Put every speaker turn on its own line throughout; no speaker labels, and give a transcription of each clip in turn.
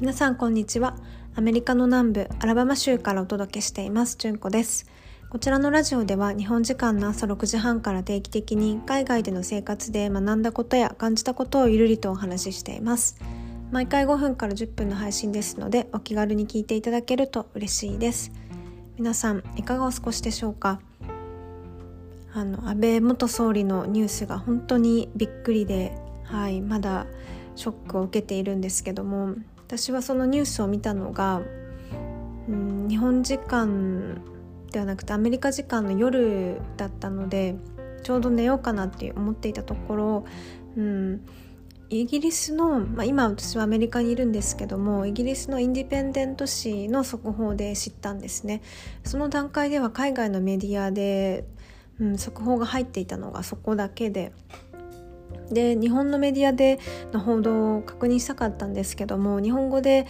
皆さんこんにちは。アメリカの南部アラバマ州からお届けしています。じゅんこです。こちらのラジオでは日本時間の朝6時半から定期的に海外での生活で学んだことや感じたことをゆるりとお話ししています。毎回5分から10分の配信ですのでお気軽に聞いていただけると嬉しいです。皆さんいかがお過ごしでしょうか？あの安倍元総理のニュースが本当にびっくりではいまだショックを受けているんですけども。私はそのニュースを見たのが、うん、日本時間ではなくてアメリカ時間の夜だったのでちょうど寝ようかなって思っていたところ、うん、イギリスの、まあ、今私はアメリカにいるんですけどもイギリスのインディペンデント紙の速報で知ったんですね。その段階では海外のメディアで、うん、速報が入っていたのがそこだけでで日本のメディアでの報道を確認したかったんですけども日本語で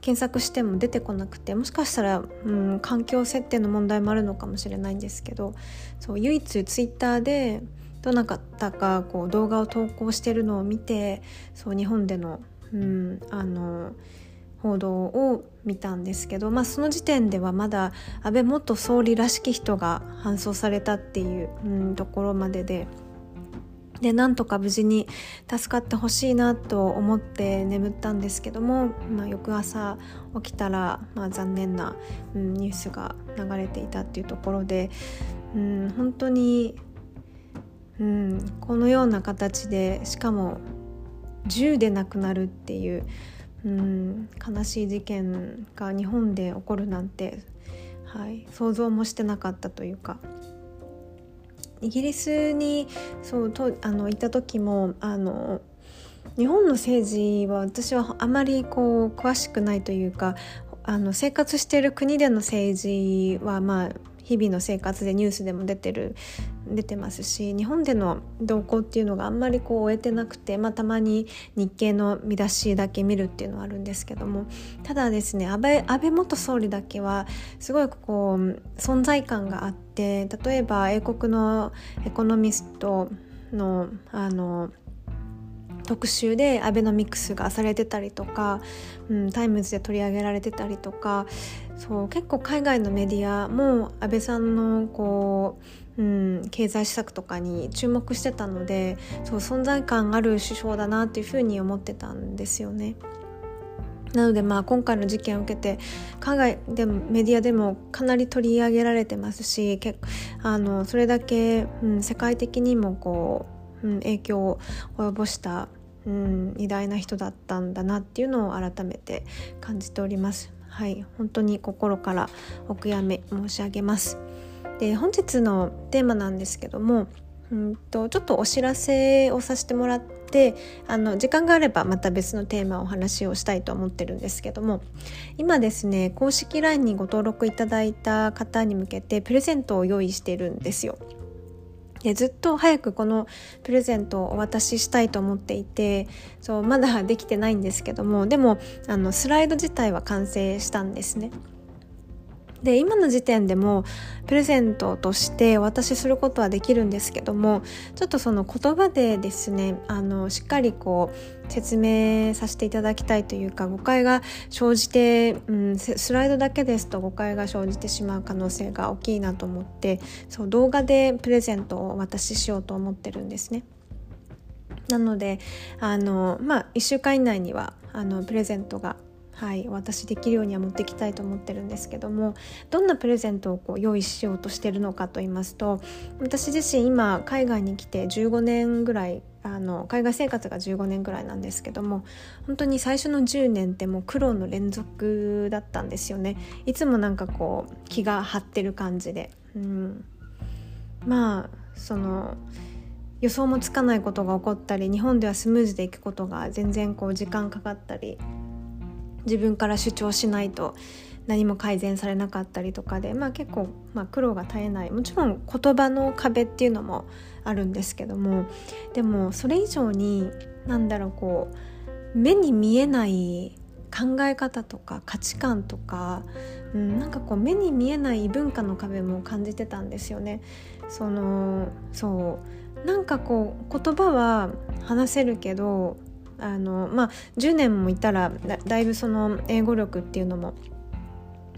検索しても出てこなくてもしかしたら、うん、環境設定の問題もあるのかもしれないんですけどそう唯一ツイッターでどなたかこう動画を投稿してるのを見てそう日本での,、うん、あの報道を見たんですけど、まあ、その時点ではまだ安倍元総理らしき人が搬送されたっていう、うん、ところまでで。でなんとか無事に助かってほしいなと思って眠ったんですけども、まあ、翌朝起きたら、まあ、残念な、うん、ニュースが流れていたっていうところで、うん、本当に、うん、このような形でしかも銃で亡くなるっていう、うん、悲しい事件が日本で起こるなんて、はい、想像もしてなかったというか。イギリスにそうとあの行った時もあの日本の政治は私はあまりこう詳しくないというかあの生活している国での政治はまあ日々の生活でニュースでも出てる出てますし日本での動向っていうのがあんまりこう終えてなくて、まあ、たまに日経の見出しだけ見るっていうのはあるんですけどもただですね安倍安倍元総理だけはすごいこう存在感があって例えば英国のエコノミストのあの特集でアベノミクスがされてたりとか、うん、タイムズで取り上げられてたりとかそう結構海外のメディアも安倍さんのこう、うん、経済施策とかに注目してたのでそう存在感ある首相だなっていうふうに思ってたんですよね。なのでまあ今回の事件を受けて海外でもメディアでもかなり取り上げられてますしあのそれだけ、うん、世界的にもこう、うん、影響を及ぼしたうん、偉大な人だったんだなっていうのを改めて感じております。はい、本当に心からお悔やみ申し上げます。で本日のテーマなんですけども、うんとちょっとお知らせをさせてもらってあの時間があればまた別のテーマをお話をしたいと思ってるんですけども今ですね公式 LINE にご登録いただいた方に向けてプレゼントを用意してるんですよ。でずっと早くこのプレゼントをお渡ししたいと思っていてそうまだできてないんですけどもでもあのスライド自体は完成したんですね。で今の時点でもプレゼントとしてお渡しすることはできるんですけどもちょっとその言葉でですねあのしっかりこう説明させていただきたいというか誤解が生じて、うん、スライドだけですと誤解が生じてしまう可能性が大きいなと思ってそう動画でプレゼントをお渡ししようと思ってるんですね。なのであの、まあ、1週間以内にはあのプレゼントがはい、お渡しできるようには持ってきたいと思ってるんですけどもどんなプレゼントをこう用意しようとしてるのかと言いますと私自身今海外に来て15年ぐらいあの海外生活が15年ぐらいなんですけども本当に最初の10年ってもう苦労の連続だったんですよね。いつもなんかこう気が張ってる感じで、うん、まあその予想もつかないことが起こったり日本ではスムーズでいくことが全然こう時間かかったり自分から主張しないと何も改善されなかったりとかで、まあ、結構、まあ、苦労が絶えないもちろん言葉の壁っていうのもあるんですけどもでもそれ以上に何だろうこう目に見えない考え方とか価値観とか、うん、なんかこう目に見えない異文化の壁も感じてたんですよね。そのそうなんかこう言葉は話せるけどあの、まあ、10年もいたらだいぶその英語力っていうのも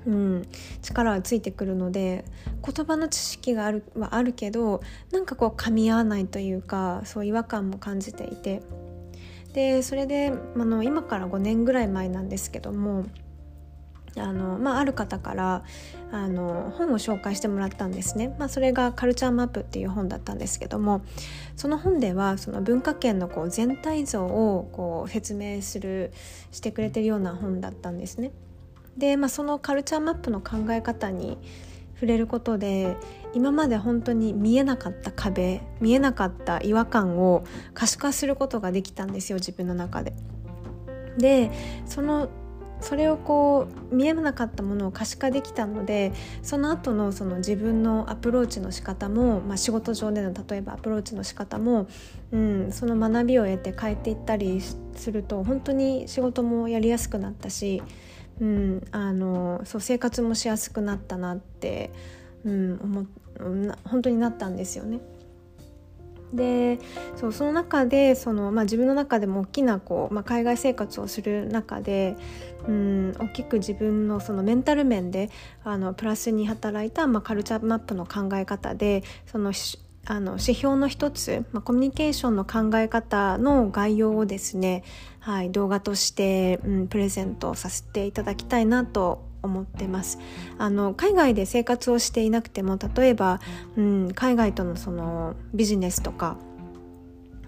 うん、力はついてくるので言葉の知識があるはあるけどなんかこう噛み合わないというかそう違和感も感じていて。でそれであの今から5年ぐらい前なんですけどもあの、まあ、ある方からあの本を紹介してもらったんですね、まあ、それが「カルチャーマップ」っていう本だったんですけどもその本ではその文化圏のこう全体像をこう説明するしてくれてるような本だったんですね。で、まあ、そのカルチャーマップの考え方に触れることで今まで本当に見えなかった壁見えなかった違和感を可視化することができたんですよ自分の中で。でそのそれをこう見えなかったものを可視化できたのでその後のその自分のアプローチの仕方も、まあ、仕事上での例えばアプローチの仕方も、うん、その学びを得て変えていったりすると本当に仕事もやりやすくなったしうん、あのそう生活もしやすくなったなって、うん、思本当になったんですよね。でそうその中でその、まあ、自分の中でも大きなこう、まあ、海外生活をする中で、うん、大きく自分のそのメンタル面であのプラスに働いた、まあ、カルチャーマップの考え方でそのあの指標の一つ、まあ、コミュニケーションの考え方の概要をですね、はい、動画として、うん、プレゼントさせていただきたいなと思ってます。あの海外で生活をしていなくても例えば、うん、海外とのそのビジネスとか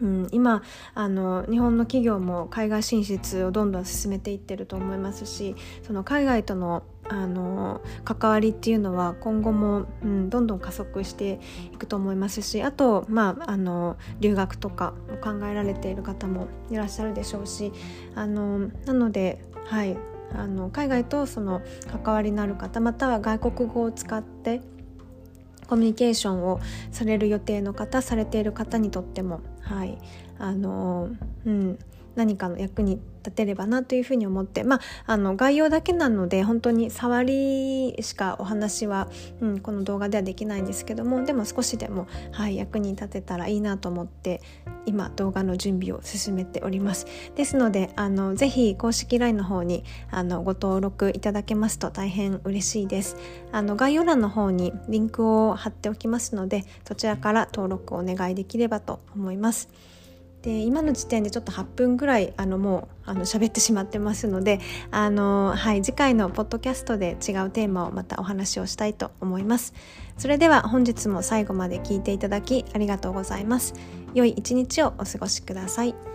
うん、今あの日本の企業も海外進出をどんどん進めていってると思いますしその海外とのあの関わりっていうのは今後も、うん、どんどん加速していくと思いますしあと、まあ、あの留学とかを考えられている方もいらっしゃるでしょうしあのなので、はい、あの海外とその関わりのある方または外国語を使ってコミュニケーションをされる予定の方されている方にとってもはい。あのうん。何かの役に立てればなというふうに思ってまああの概要だけなので本当に触りしかお話は、うん、この動画ではできないんですけどもでも少しでも、はい、役に立てたらいいなと思って今動画の準備を進めております。ですのであのぜひ公式 LINE の方にあのご登録いただけますと大変嬉しいです。あの概要欄の方にリンクを貼っておきますのでそちらから登録をお願いできればと思います。で今の時点でちょっと8分ぐらいあのもうあの喋ってしまってますのであの、はい、次回のポッドキャストで違うテーマをまたお話をしたいと思います。それでは本日も最後まで聞いていただきありがとうございます。良い一日をお過ごしください。